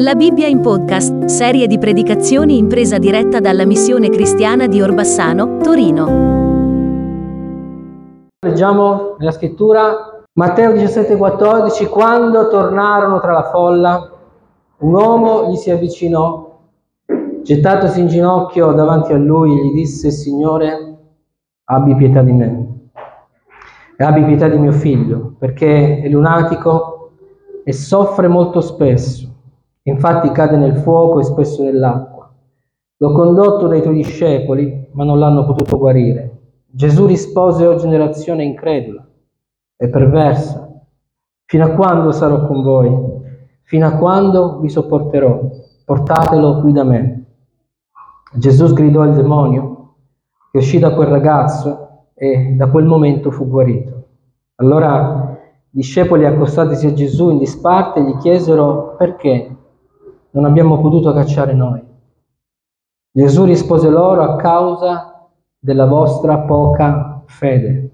La Bibbia in podcast, serie di predicazioni in presa diretta dalla missione cristiana di Orbassano, Torino. Leggiamo nella scrittura Matteo 17,14 Quando tornarono tra la folla, un uomo gli si avvicinò, gettatosi in ginocchio davanti a lui, gli disse, Signore, abbi pietà di me e abbi pietà di mio figlio, perché è lunatico e soffre molto spesso Infatti cade nel fuoco e spesso nell'acqua. L'ho condotto dai tuoi discepoli, ma non l'hanno potuto guarire. Gesù rispose, o generazione incredula e perversa, fino a quando sarò con voi? Fino a quando vi sopporterò? Portatelo qui da me. Gesù sgridò al demonio, che uscì da quel ragazzo e da quel momento fu guarito. Allora i discepoli accostatisi a Gesù in disparte gli chiesero perché non abbiamo potuto cacciare noi. Gesù rispose loro a causa della vostra poca fede,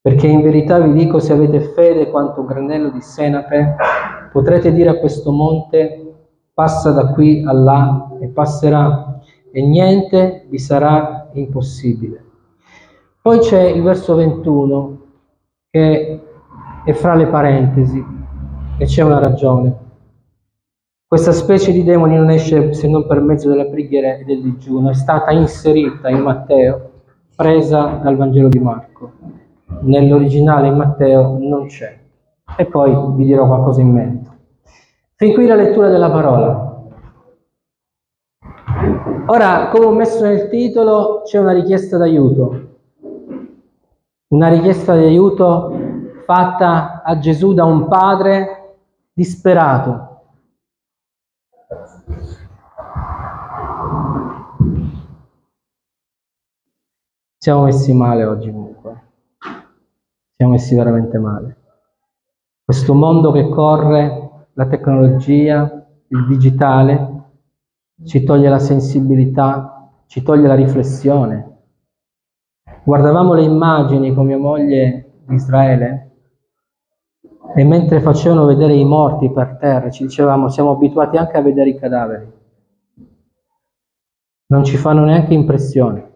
perché in verità vi dico se avete fede quanto un granello di senape, potrete dire a questo monte passa da qui a là e passerà e niente vi sarà impossibile. Poi c'è il verso 21 che è fra le parentesi e c'è una ragione. Questa specie di demoni non esce se non per mezzo della preghiera e del digiuno, è stata inserita in Matteo, presa dal Vangelo di Marco. Nell'originale in Matteo non c'è. E poi vi dirò qualcosa in merito. Fin qui la lettura della parola. Ora, come ho messo nel titolo, c'è una richiesta d'aiuto. Una richiesta di aiuto fatta a Gesù da un padre disperato siamo messi male oggi comunque. Siamo messi veramente male. Questo mondo che corre, la tecnologia, il digitale, ci toglie la sensibilità, ci toglie la riflessione. Guardavamo le immagini con mia moglie di Israele e mentre facevano vedere i morti per terra, ci dicevamo siamo abituati anche a vedere i cadaveri. Non ci fanno neanche impressione.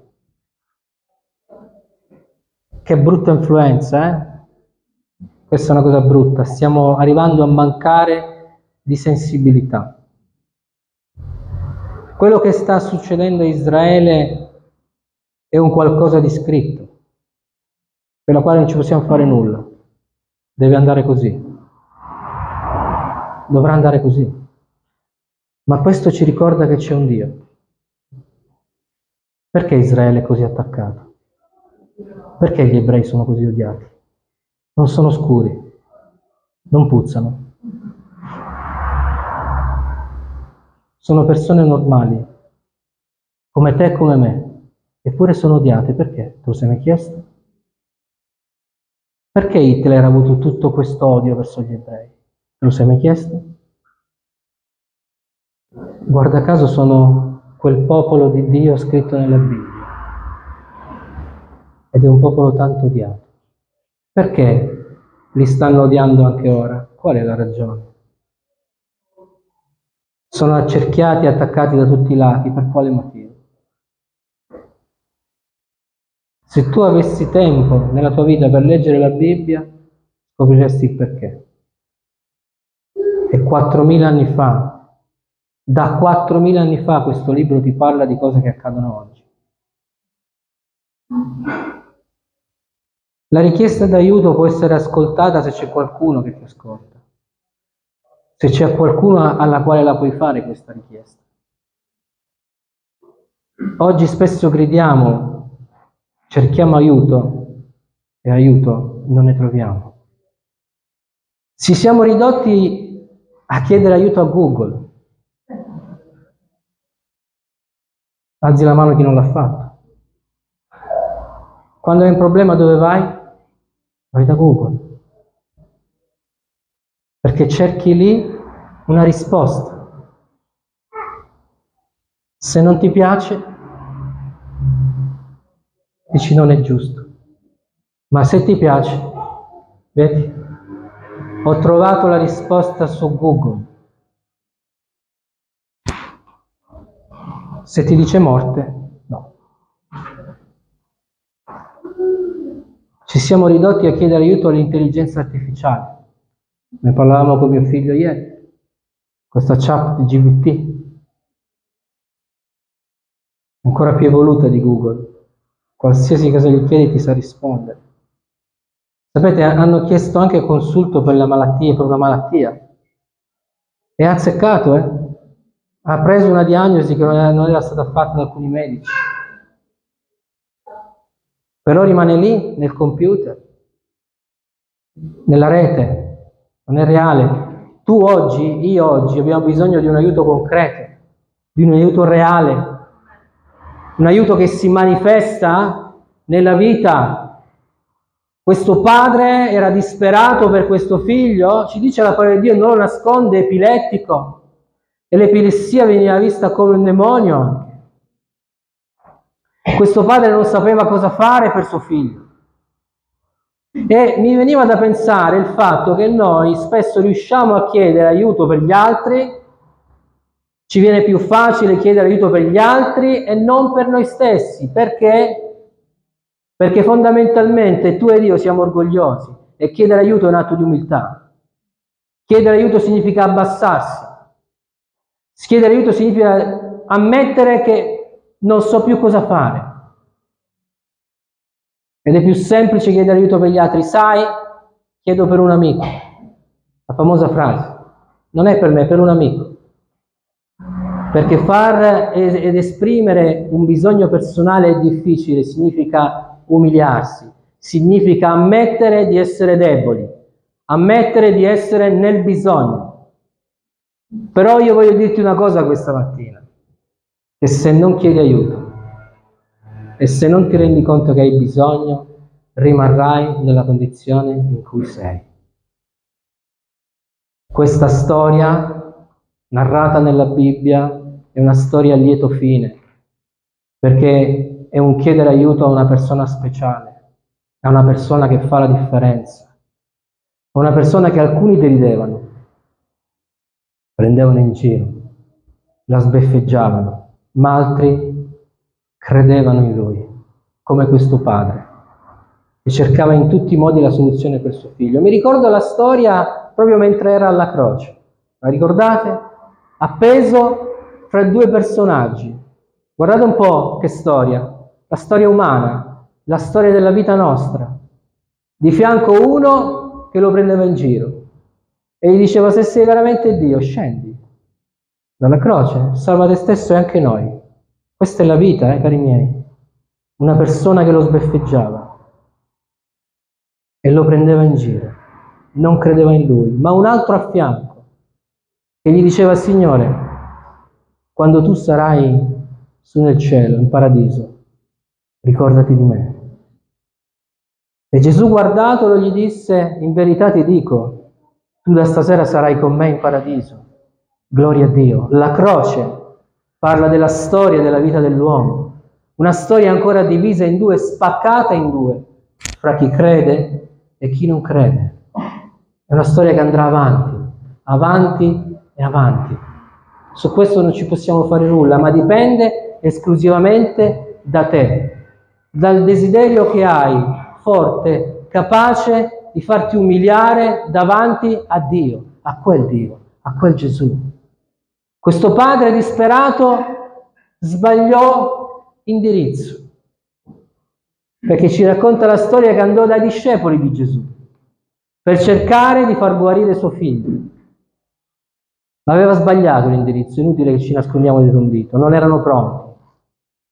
Che brutta influenza, eh? Questa è una cosa brutta. Stiamo arrivando a mancare di sensibilità. Quello che sta succedendo a Israele è un qualcosa di scritto, per la quale non ci possiamo fare nulla. Deve andare così. Dovrà andare così. Ma questo ci ricorda che c'è un Dio. Perché Israele è così attaccato? Perché gli ebrei sono così odiati? Non sono scuri, non puzzano. Sono persone normali, come te e come me, eppure sono odiate. Perché? Tu se ne hai chiesto? Perché Hitler ha avuto tutto questo odio verso gli ebrei? Te lo sei mai chiesto? Guarda caso sono quel popolo di Dio scritto nella Bibbia ed è un popolo tanto odiato. Perché li stanno odiando anche ora? Qual è la ragione? Sono accerchiati e attaccati da tutti i lati, per quale motivo? Se tu avessi tempo nella tua vita per leggere la Bibbia, scopriresti il perché. E 4.000 anni fa, da 4.000 anni fa questo libro ti parla di cose che accadono oggi. La richiesta d'aiuto può essere ascoltata se c'è qualcuno che ti ascolta, se c'è qualcuno alla quale la puoi fare questa richiesta. Oggi spesso gridiamo cerchiamo aiuto e aiuto non ne troviamo. Ci siamo ridotti a chiedere aiuto a Google. Alzi la mano chi non l'ha fatto. Quando hai un problema dove vai? Vai da Google. Perché cerchi lì una risposta. Se non ti piace, dici non è giusto. Ma se ti piace, vedi, ho trovato la risposta su Google. Se ti dice morte, no. Ci siamo ridotti a chiedere aiuto all'intelligenza artificiale. Ne parlavamo con mio figlio ieri, questa chat di GVT, ancora più evoluta di Google. Qualsiasi cosa gli chiedi ti sa rispondere. Sapete, hanno chiesto anche consulto per la malattia, per una malattia. E ha azzeccato, eh? Ha preso una diagnosi che non era stata fatta da alcuni medici. Però rimane lì nel computer, nella rete, non è reale. Tu oggi, io oggi abbiamo bisogno di un aiuto concreto, di un aiuto reale, un aiuto che si manifesta nella vita. Questo padre era disperato per questo figlio, ci dice la parola di Dio, non lo nasconde, epilettico, e l'epilessia veniva vista come un demonio. Questo padre non sapeva cosa fare per suo figlio. E mi veniva da pensare il fatto che noi spesso riusciamo a chiedere aiuto per gli altri ci viene più facile chiedere aiuto per gli altri e non per noi stessi. Perché? Perché fondamentalmente tu ed io siamo orgogliosi e chiedere aiuto è un atto di umiltà. Chiedere aiuto significa abbassarsi. Chiedere aiuto significa ammettere che non so più cosa fare. Ed è più semplice chiedere aiuto per gli altri. Sai, chiedo per un amico. La famosa frase. Non è per me, è per un amico. Perché far ed esprimere un bisogno personale è difficile, significa umiliarsi, significa ammettere di essere deboli, ammettere di essere nel bisogno. Però io voglio dirti una cosa questa mattina, che se non chiedi aiuto e se non ti rendi conto che hai bisogno, rimarrai nella condizione in cui sei. Questa storia narrata nella Bibbia è una storia a lieto fine, perché è un chiedere aiuto a una persona speciale, a una persona che fa la differenza, a una persona che alcuni deridevano, prendevano in giro, la sbeffeggiavano, ma altri credevano in lui, come questo padre, e cercava in tutti i modi la soluzione per suo figlio. Mi ricordo la storia proprio mentre era alla croce, la ricordate? Appeso fra due personaggi. Guardate un po' che storia, la storia umana, la storia della vita nostra. Di fianco uno che lo prendeva in giro e gli diceva se sei veramente Dio, scendi dalla croce, salva te stesso e anche noi. Questa è la vita, eh, cari miei. Una persona che lo sbeffeggiava e lo prendeva in giro, non credeva in lui, ma un altro a fianco che gli diceva Signore, quando tu sarai su nel cielo, in paradiso, ricordati di me. E Gesù guardatolo gli disse, in verità ti dico, tu da stasera sarai con me in paradiso. Gloria a Dio. La croce parla della storia della vita dell'uomo, una storia ancora divisa in due, spaccata in due, fra chi crede e chi non crede. È una storia che andrà avanti, avanti e avanti. Su questo non ci possiamo fare nulla, ma dipende esclusivamente da te, dal desiderio che hai forte, capace di farti umiliare davanti a Dio, a quel Dio, a quel Gesù. Questo padre disperato sbagliò indirizzo, perché ci racconta la storia che andò dai discepoli di Gesù per cercare di far guarire suo figlio. Ma aveva sbagliato l'indirizzo, inutile che ci nascondiamo dietro un dito, non erano pronti,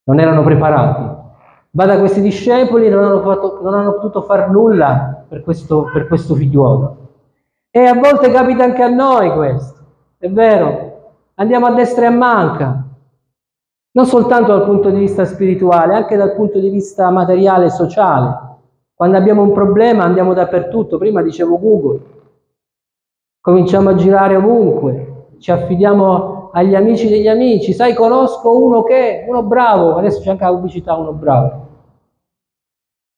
non erano preparati. Va da questi discepoli non hanno, fatto, non hanno potuto fare nulla per questo, per questo figliuolo. E a volte capita anche a noi questo, è vero, andiamo a destra e a manca, non soltanto dal punto di vista spirituale, anche dal punto di vista materiale e sociale. Quando abbiamo un problema andiamo dappertutto, prima dicevo Google, cominciamo a girare ovunque, ci affidiamo agli amici degli amici, sai conosco uno che, uno bravo, adesso c'è anche la pubblicità, uno bravo.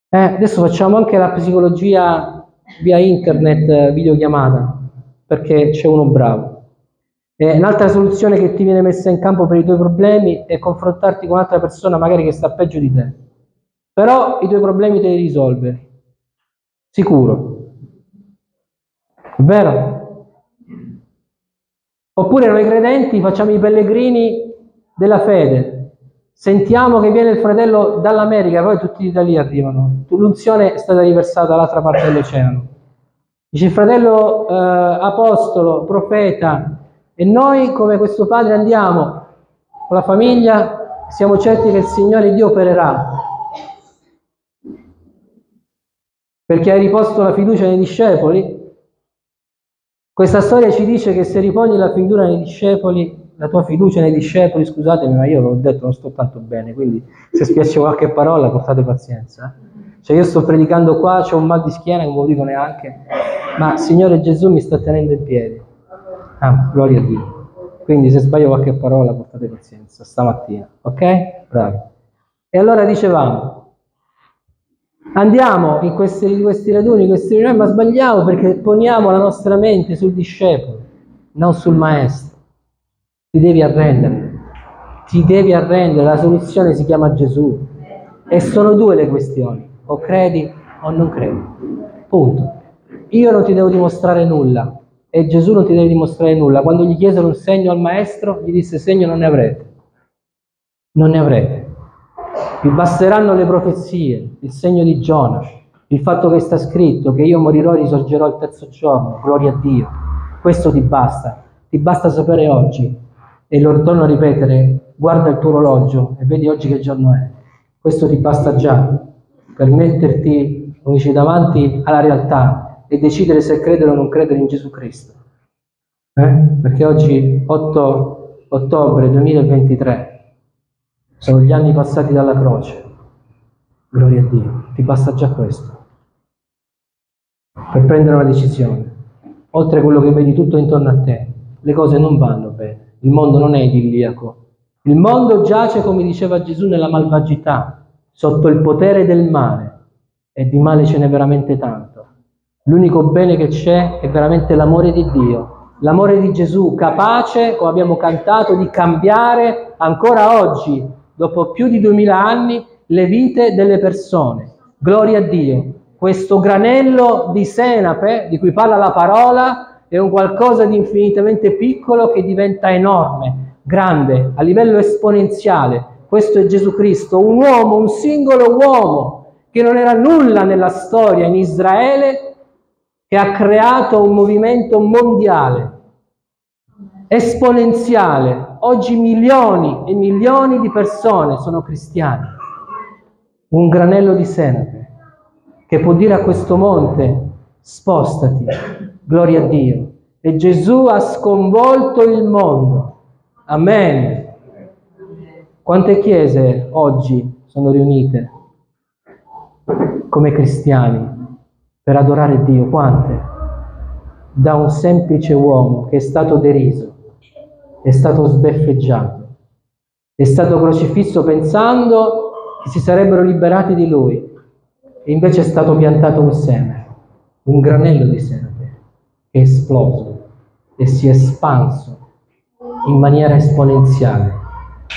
Eh, adesso facciamo anche la psicologia via internet, videochiamata, perché c'è uno bravo. E un'altra soluzione che ti viene messa in campo per i tuoi problemi è confrontarti con un'altra persona magari che sta peggio di te. Però i tuoi problemi te li risolve. Sicuro. Vero? Oppure noi credenti facciamo i pellegrini della fede. Sentiamo che viene il fratello dall'America, poi tutti da lì arrivano. L'unzione è stata riversata dall'altra parte dell'oceano. Dice il fratello eh, apostolo, profeta, e noi come questo padre andiamo con la famiglia, siamo certi che il Signore Dio opererà. Perché hai riposto la fiducia nei discepoli? Questa storia ci dice che se riponi la fiducia nei discepoli, la tua fiducia nei discepoli, scusatemi, ma io l'ho detto, non sto tanto bene, quindi se spiace qualche parola portate pazienza. Cioè io sto predicando qua, c'ho un mal di schiena, non lo dico neanche, ma Signore Gesù mi sta tenendo in piedi. Ah, gloria a Dio. Quindi se sbaglio qualche parola portate pazienza, stamattina, ok? Bravi. E allora dicevamo, Andiamo in questi, questi raduni, in questi riunioni, ma sbagliamo perché poniamo la nostra mente sul discepolo, non sul maestro. Ti devi arrendere, ti devi arrendere, la soluzione si chiama Gesù. E sono due le questioni, o credi o non credi. Punto. Io non ti devo dimostrare nulla e Gesù non ti deve dimostrare nulla. Quando gli chiesero un segno al maestro, gli disse segno non ne avrete. Non ne avrete. Vi basteranno le profezie, il segno di Giona, il fatto che sta scritto che io morirò e risorgerò il terzo giorno, gloria a Dio. Questo ti basta. Ti basta sapere oggi. E lo torno a ripetere, guarda il tuo orologio e vedi oggi che giorno è. Questo ti basta già per metterti, come dici, davanti alla realtà e decidere se credere o non credere in Gesù Cristo. Eh? Perché oggi, 8 ottobre 2023, sono gli anni passati dalla croce. Gloria a Dio, ti basta già questo. Per prendere una decisione. Oltre a quello che vedi tutto intorno a te, le cose non vanno bene. Il mondo non è idilliaco. Il mondo giace, come diceva Gesù, nella malvagità, sotto il potere del male. E di male ce n'è veramente tanto. L'unico bene che c'è è veramente l'amore di Dio, l'amore di Gesù, capace, come abbiamo cantato, di cambiare ancora oggi dopo più di duemila anni, le vite delle persone. Gloria a Dio. Questo granello di senape di cui parla la parola è un qualcosa di infinitamente piccolo che diventa enorme, grande, a livello esponenziale. Questo è Gesù Cristo, un uomo, un singolo uomo che non era nulla nella storia in Israele, che ha creato un movimento mondiale, esponenziale, Oggi milioni e milioni di persone sono cristiani. Un granello di senape che può dire a questo monte spostati, gloria a Dio. E Gesù ha sconvolto il mondo. Amen. Quante chiese oggi sono riunite come cristiani per adorare Dio? Quante? Da un semplice uomo che è stato deriso è stato sbeffeggiato, è stato crocifisso pensando che si sarebbero liberati di lui e invece è stato piantato un seme, un granello di seme che è esploso e si è espanso in maniera esponenziale,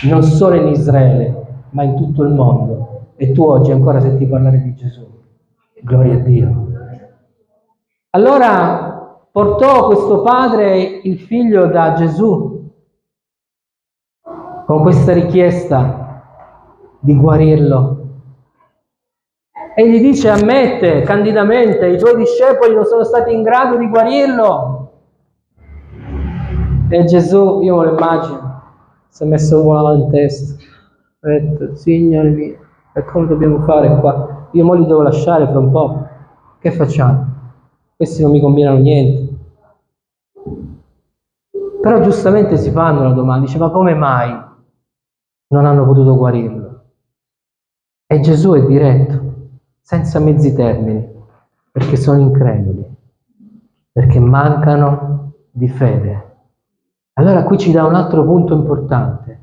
non solo in Israele, ma in tutto il mondo. E tu oggi ancora senti parlare di Gesù. Gloria a Dio. Allora portò questo padre il figlio da Gesù con questa richiesta di guarirlo. E gli dice, ammette candidamente, i tuoi discepoli non sono stati in grado di guarirlo. E Gesù, io me lo immagino, si è messo volo in testa. Ha detto, Signore mio, e come dobbiamo fare qua? Io mo li devo lasciare fra un po'. Che facciamo? Questi non mi combinano niente. Però giustamente si fanno la domanda, dice, ma come mai? non hanno potuto guarirlo. E Gesù è diretto, senza mezzi termini, perché sono increduli, perché mancano di fede. Allora qui ci dà un altro punto importante,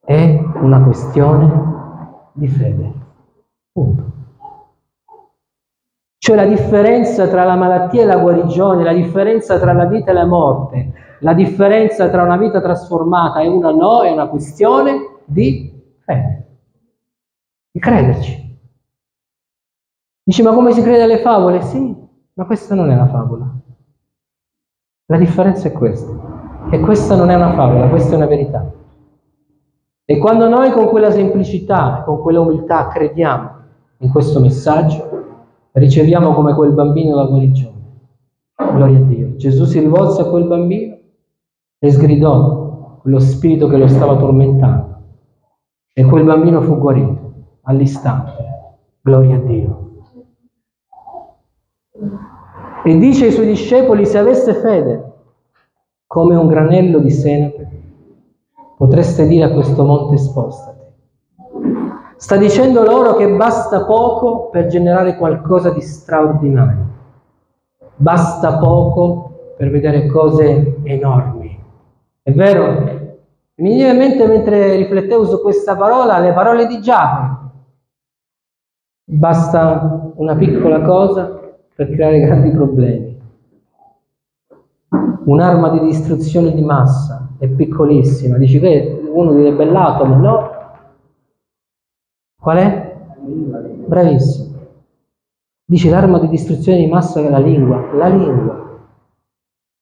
è una questione di fede. Punto. Cioè la differenza tra la malattia e la guarigione, la differenza tra la vita e la morte, La differenza tra una vita trasformata e una no è una questione di fede, di crederci. Dici, ma come si crede alle favole? Sì, ma questa non è una favola. La differenza è questa, che questa non è una favola, questa è una verità. E quando noi con quella semplicità, con quella umiltà crediamo in questo messaggio, riceviamo come quel bambino la guarigione. Gloria a Dio. Gesù si rivolse a quel bambino e sgridò quello spirito che lo stava tormentando. E quel bambino fu guarito all'istante. Gloria a Dio. E dice ai suoi discepoli, se avesse fede come un granello di senape, potreste dire a questo monte spostati. Sta dicendo loro che basta poco per generare qualcosa di straordinario. Basta poco per vedere cose enormi. È vero? Mi viene in mente mentre riflettevo su questa parola le parole di Giacomo. Basta una piccola cosa per creare grandi problemi. Un'arma di distruzione di massa è piccolissima. Dici che uno direbbe l'atomo, no? Qual è? Bravissimo. Dice l'arma di distruzione di massa è la lingua. La lingua.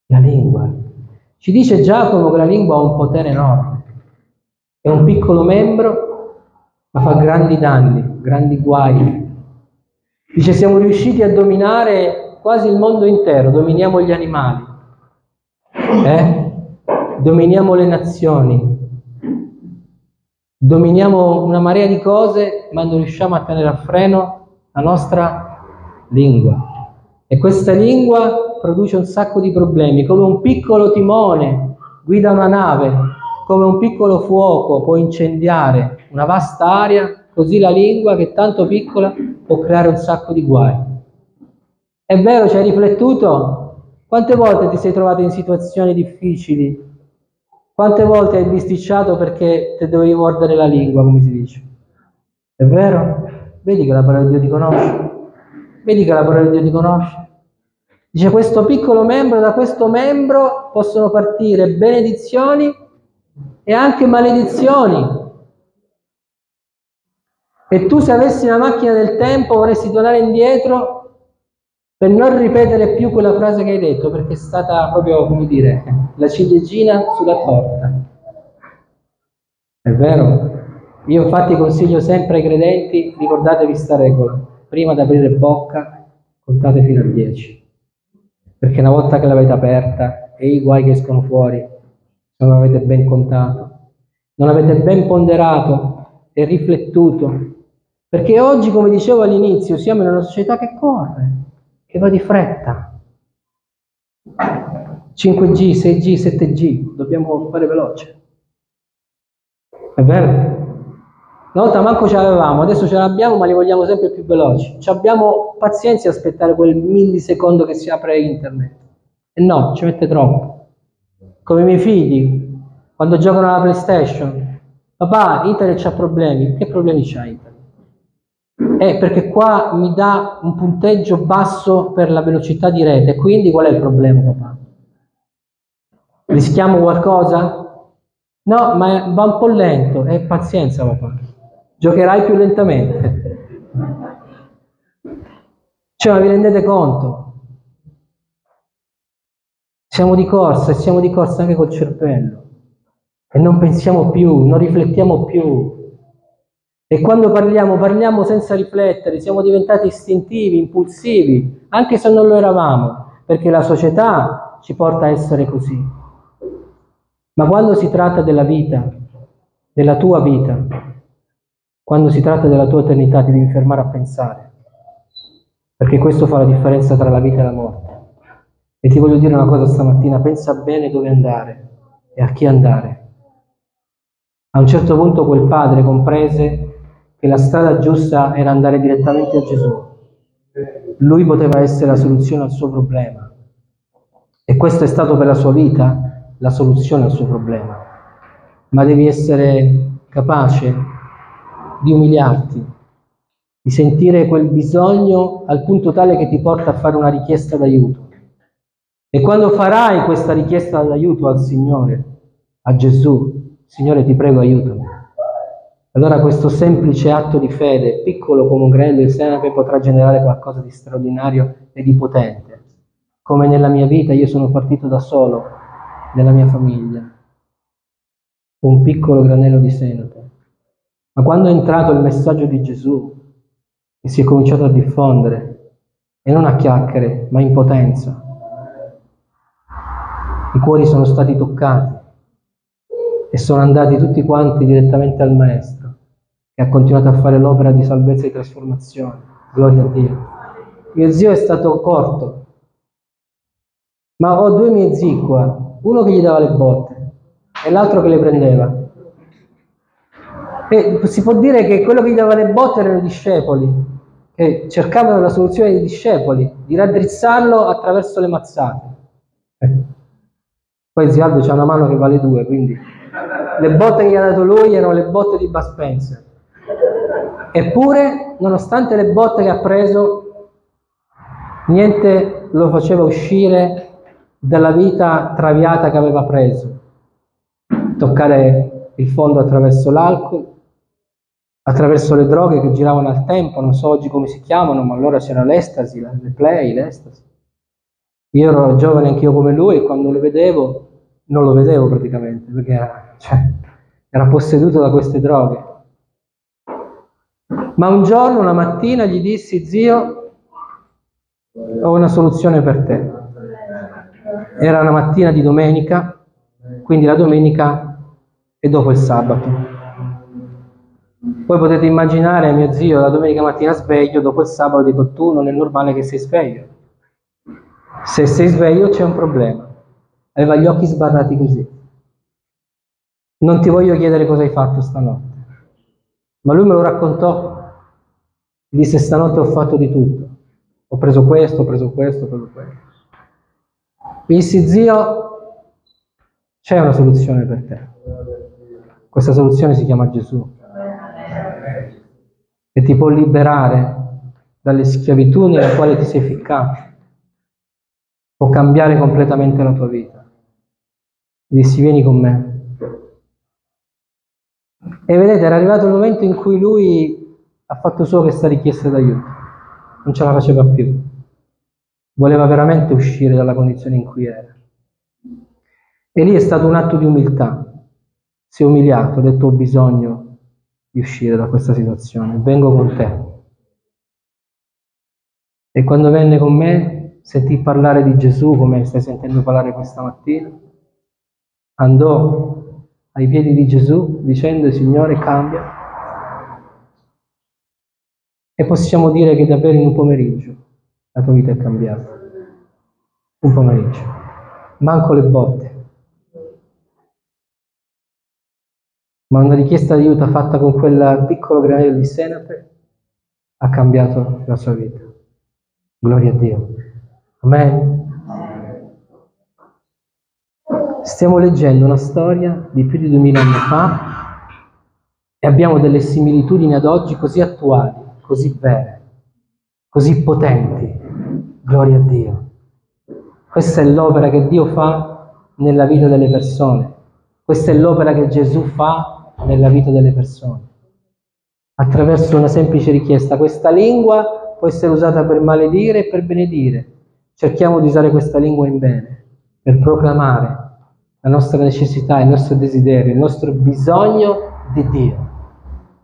La lingua. Ci dice Giacomo che la lingua ha un potere enorme. È un piccolo membro, ma fa grandi danni, grandi guai, Dice siamo riusciti a dominare quasi il mondo intero, dominiamo gli animali, eh? dominiamo le nazioni, dominiamo una marea di cose, ma non riusciamo a tenere a freno la nostra lingua. E questa lingua produce un sacco di problemi, come un piccolo timone guida una nave, come un piccolo fuoco può incendiare una vasta area, così la lingua che è tanto piccola può creare un sacco di guai. È vero, ci hai riflettuto? Quante volte ti sei trovato in situazioni difficili? Quante volte hai bisticciato perché ti dovevi mordere la lingua, come si dice? È vero? Vedi che la parola di Dio ti conosce? Vedi che la parola di Dio ti conosce? Dice questo piccolo membro, da questo membro possono partire benedizioni e anche maledizioni. E tu se avessi una macchina del tempo vorresti tornare indietro per non ripetere più quella frase che hai detto, perché è stata proprio, come dire, la ciliegina sulla torta. È vero? Io infatti consiglio sempre ai credenti, ricordatevi sta regola, prima di aprire bocca, contate fino a 10. Perché una volta che l'avete aperta e i guai che escono fuori, se non avete ben contato, non avete ben ponderato e riflettuto perché oggi, come dicevo all'inizio, siamo in una società che corre, che va di fretta. 5G, 6G, 7G, dobbiamo fare veloce. È vero? Una volta manco ce l'avevamo, adesso ce l'abbiamo, ma li vogliamo sempre più veloci. Ci abbiamo pazienza a aspettare quel millisecondo che si apre internet. E no, ci mette troppo. Come i miei figli, quando giocano alla PlayStation. Papà, internet c'ha problemi. Che problemi c'ha internet? è perché qua mi dà un punteggio basso per la velocità di rete, quindi qual è il problema papà? Rischiamo qualcosa? No, ma va un po' lento, e eh, pazienza papà, giocherai più lentamente. Cioè, ma vi rendete conto? Siamo di corsa e siamo di corsa anche col cervello e non pensiamo più, non riflettiamo più, e quando parliamo, parliamo senza riflettere, siamo diventati istintivi, impulsivi, anche se non lo eravamo, perché la società ci porta a essere così. Ma quando si tratta della vita, della tua vita, quando si tratta della tua eternità, ti devi fermare a pensare, perché questo fa la differenza tra la vita e la morte. E ti voglio dire una cosa stamattina, pensa bene dove andare e a chi andare. A un certo punto quel padre comprese che la strada giusta era andare direttamente a Gesù. Lui poteva essere la soluzione al suo problema. E questo è stato per la sua vita la soluzione al suo problema. Ma devi essere capace di umiliarti, di sentire quel bisogno al punto tale che ti porta a fare una richiesta d'aiuto. E quando farai questa richiesta d'aiuto al Signore, a Gesù, Signore ti prego aiutami. Allora questo semplice atto di fede, piccolo come un granello di senape, potrà generare qualcosa di straordinario e di potente. Come nella mia vita io sono partito da solo, nella mia famiglia, un piccolo granello di senape. Ma quando è entrato il messaggio di Gesù e si è cominciato a diffondere, e non a chiacchiere, ma in potenza, i cuori sono stati toccati e sono andati tutti quanti direttamente al Maestro e ha continuato a fare l'opera di salvezza e trasformazione. Gloria a Dio. Mio zio è stato corto, ma ho due miei zii uno che gli dava le botte e l'altro che le prendeva. E si può dire che quello che gli dava le botte erano i discepoli, che cercavano la soluzione dei discepoli, di raddrizzarlo attraverso le mazzate. Eh. Poi zio Aldo c'ha una mano che vale due, quindi le botte che gli ha dato lui erano le botte di Bud. Eppure, nonostante le botte che ha preso, niente lo faceva uscire dalla vita traviata che aveva preso. Toccare il fondo attraverso l'alcol, attraverso le droghe che giravano al tempo, non so oggi come si chiamano, ma allora c'era l'estasi, le play, l'estasi. Io ero giovane anch'io come lui e quando lo vedevo, non lo vedevo praticamente, perché era, cioè, era posseduto da queste droghe. Ma un giorno, una mattina, gli dissi, zio, ho una soluzione per te. Era una mattina di domenica, quindi la domenica è dopo il sabato. Poi potete immaginare mio zio la domenica mattina sveglio, dopo il sabato dico tu non è normale che sei sveglio. Se sei sveglio c'è un problema. Aveva gli occhi sbarrati così. Non ti voglio chiedere cosa hai fatto stanotte, ma lui me lo raccontò disse stanotte ho fatto di tutto. Ho preso questo, ho preso questo, ho preso questo. Mi dissi zio, c'è una soluzione per te. Questa soluzione si chiama Gesù. E ti può liberare dalle schiavitù nella quale ti sei ficcato. Può cambiare completamente la tua vita. Dissi vieni con me. E vedete, era arrivato il momento in cui lui ha fatto solo questa richiesta d'aiuto, non ce la faceva più, voleva veramente uscire dalla condizione in cui era. E lì è stato un atto di umiltà, si è umiliato, ha detto ho bisogno di uscire da questa situazione, vengo con te. E quando venne con me sentì parlare di Gesù come stai sentendo parlare questa mattina, andò ai piedi di Gesù dicendo Signore cambia. E possiamo dire che davvero in un pomeriggio la tua vita è cambiata. Un pomeriggio. Manco le botte. Ma una richiesta di aiuto fatta con quel piccolo granello di senape ha cambiato la sua vita. Gloria a Dio. Amen. Stiamo leggendo una storia di più di duemila anni fa e abbiamo delle similitudini ad oggi così attuali così vere, così potenti. Gloria a Dio. Questa è l'opera che Dio fa nella vita delle persone. Questa è l'opera che Gesù fa nella vita delle persone. Attraverso una semplice richiesta. Questa lingua può essere usata per maledire e per benedire. Cerchiamo di usare questa lingua in bene, per proclamare la nostra necessità, il nostro desiderio, il nostro bisogno di Dio.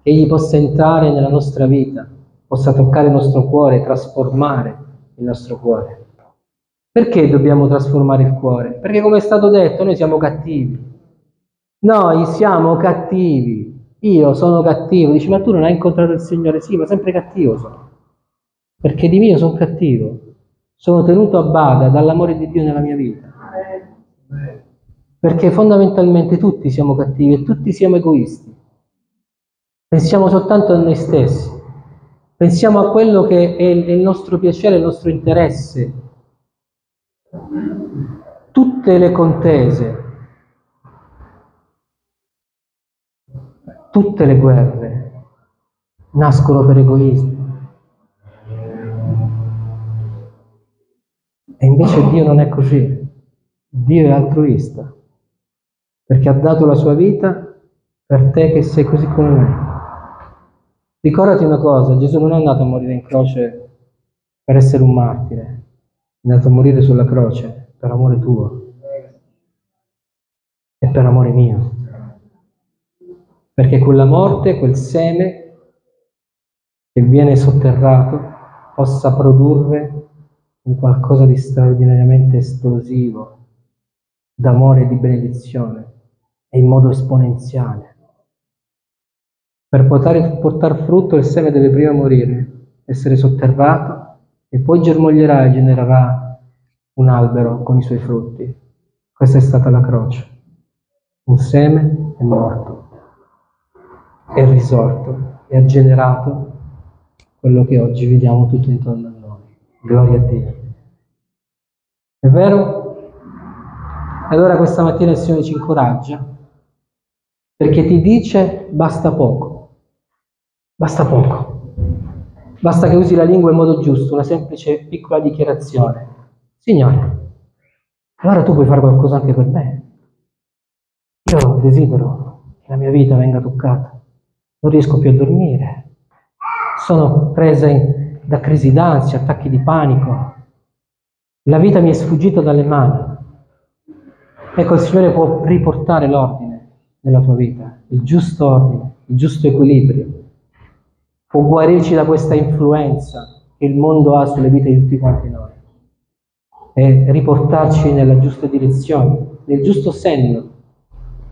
Che Egli possa entrare nella nostra vita, possa toccare il nostro cuore, trasformare il nostro cuore. Perché dobbiamo trasformare il cuore? Perché come è stato detto, noi siamo cattivi. Noi siamo cattivi. Io sono cattivo. Dici, ma tu non hai incontrato il Signore? Sì, ma sempre cattivo sono. Perché di mio sono cattivo. Sono tenuto a bada dall'amore di Dio nella mia vita. Perché fondamentalmente tutti siamo cattivi e tutti siamo egoisti. Pensiamo soltanto a noi stessi. Pensiamo a quello che è il nostro piacere, il nostro interesse. Tutte le contese, tutte le guerre nascono per egoismo. E invece Dio non è così. Dio è altruista, perché ha dato la sua vita per te che sei così come me. Ricordati una cosa, Gesù non è andato a morire in croce per essere un martire, è andato a morire sulla croce per amore tuo e per amore mio. Perché quella morte, quel seme che viene sotterrato, possa produrre un qualcosa di straordinariamente esplosivo, d'amore e di benedizione, e in modo esponenziale. Per poter portare frutto il seme deve prima morire, essere sotterrato e poi germoglierà e genererà un albero con i suoi frutti. Questa è stata la croce. Un seme è morto, è risorto e ha generato quello che oggi vediamo tutto intorno a noi. Gloria a Dio. È vero? Allora questa mattina il Signore ci incoraggia perché ti dice basta poco. Basta poco. Basta che usi la lingua in modo giusto, una semplice piccola dichiarazione. Signore, allora tu puoi fare qualcosa anche per me. Io desidero che la mia vita venga toccata. Non riesco più a dormire. Sono presa in, da crisi d'ansia, attacchi di panico. La vita mi è sfuggita dalle mani. Ecco, il Signore può riportare l'ordine nella tua vita, il giusto ordine, il giusto equilibrio può guarirci da questa influenza che il mondo ha sulle vite di tutti quanti noi e riportarci nella giusta direzione, nel giusto senno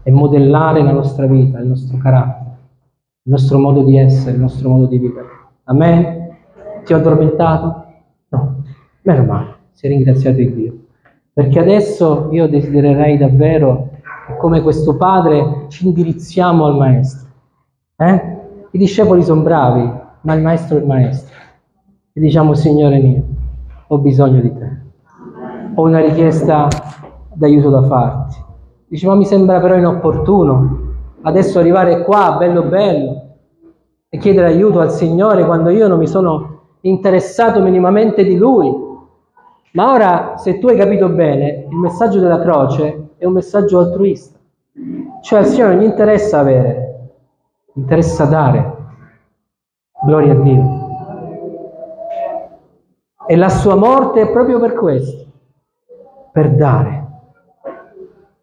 e modellare la nostra vita, il nostro carattere, il nostro modo di essere, il nostro modo di vivere. Amen? Ti ho addormentato? No, meno male, sei ringraziato di Dio. Perché adesso io desidererei davvero come questo Padre ci indirizziamo al Maestro. Eh? I discepoli sono bravi, ma il maestro è il maestro. E diciamo, Signore mio, ho bisogno di te. Ho una richiesta d'aiuto da farti. Dice, ma mi sembra però inopportuno adesso arrivare qua, bello bello, e chiedere aiuto al Signore quando io non mi sono interessato minimamente di Lui. Ma ora, se tu hai capito bene, il messaggio della croce è un messaggio altruista. Cioè al Signore non gli interessa avere, interessa dare. Gloria a Dio. E la sua morte è proprio per questo, per dare.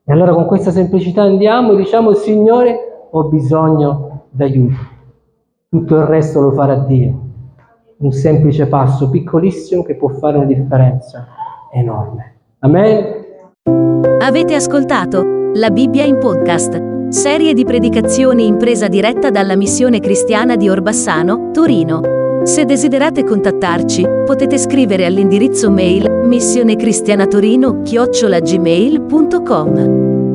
E allora con questa semplicità andiamo e diciamo, Signore, ho bisogno d'aiuto. Tutto il resto lo farà Dio. Un semplice passo piccolissimo che può fare una differenza enorme. Amen. Avete ascoltato la Bibbia in podcast Serie di predicazioni in presa diretta dalla missione cristiana di Orbassano, Torino. Se desiderate contattarci, potete scrivere all'indirizzo mail missionecristianatorino-gmail.com.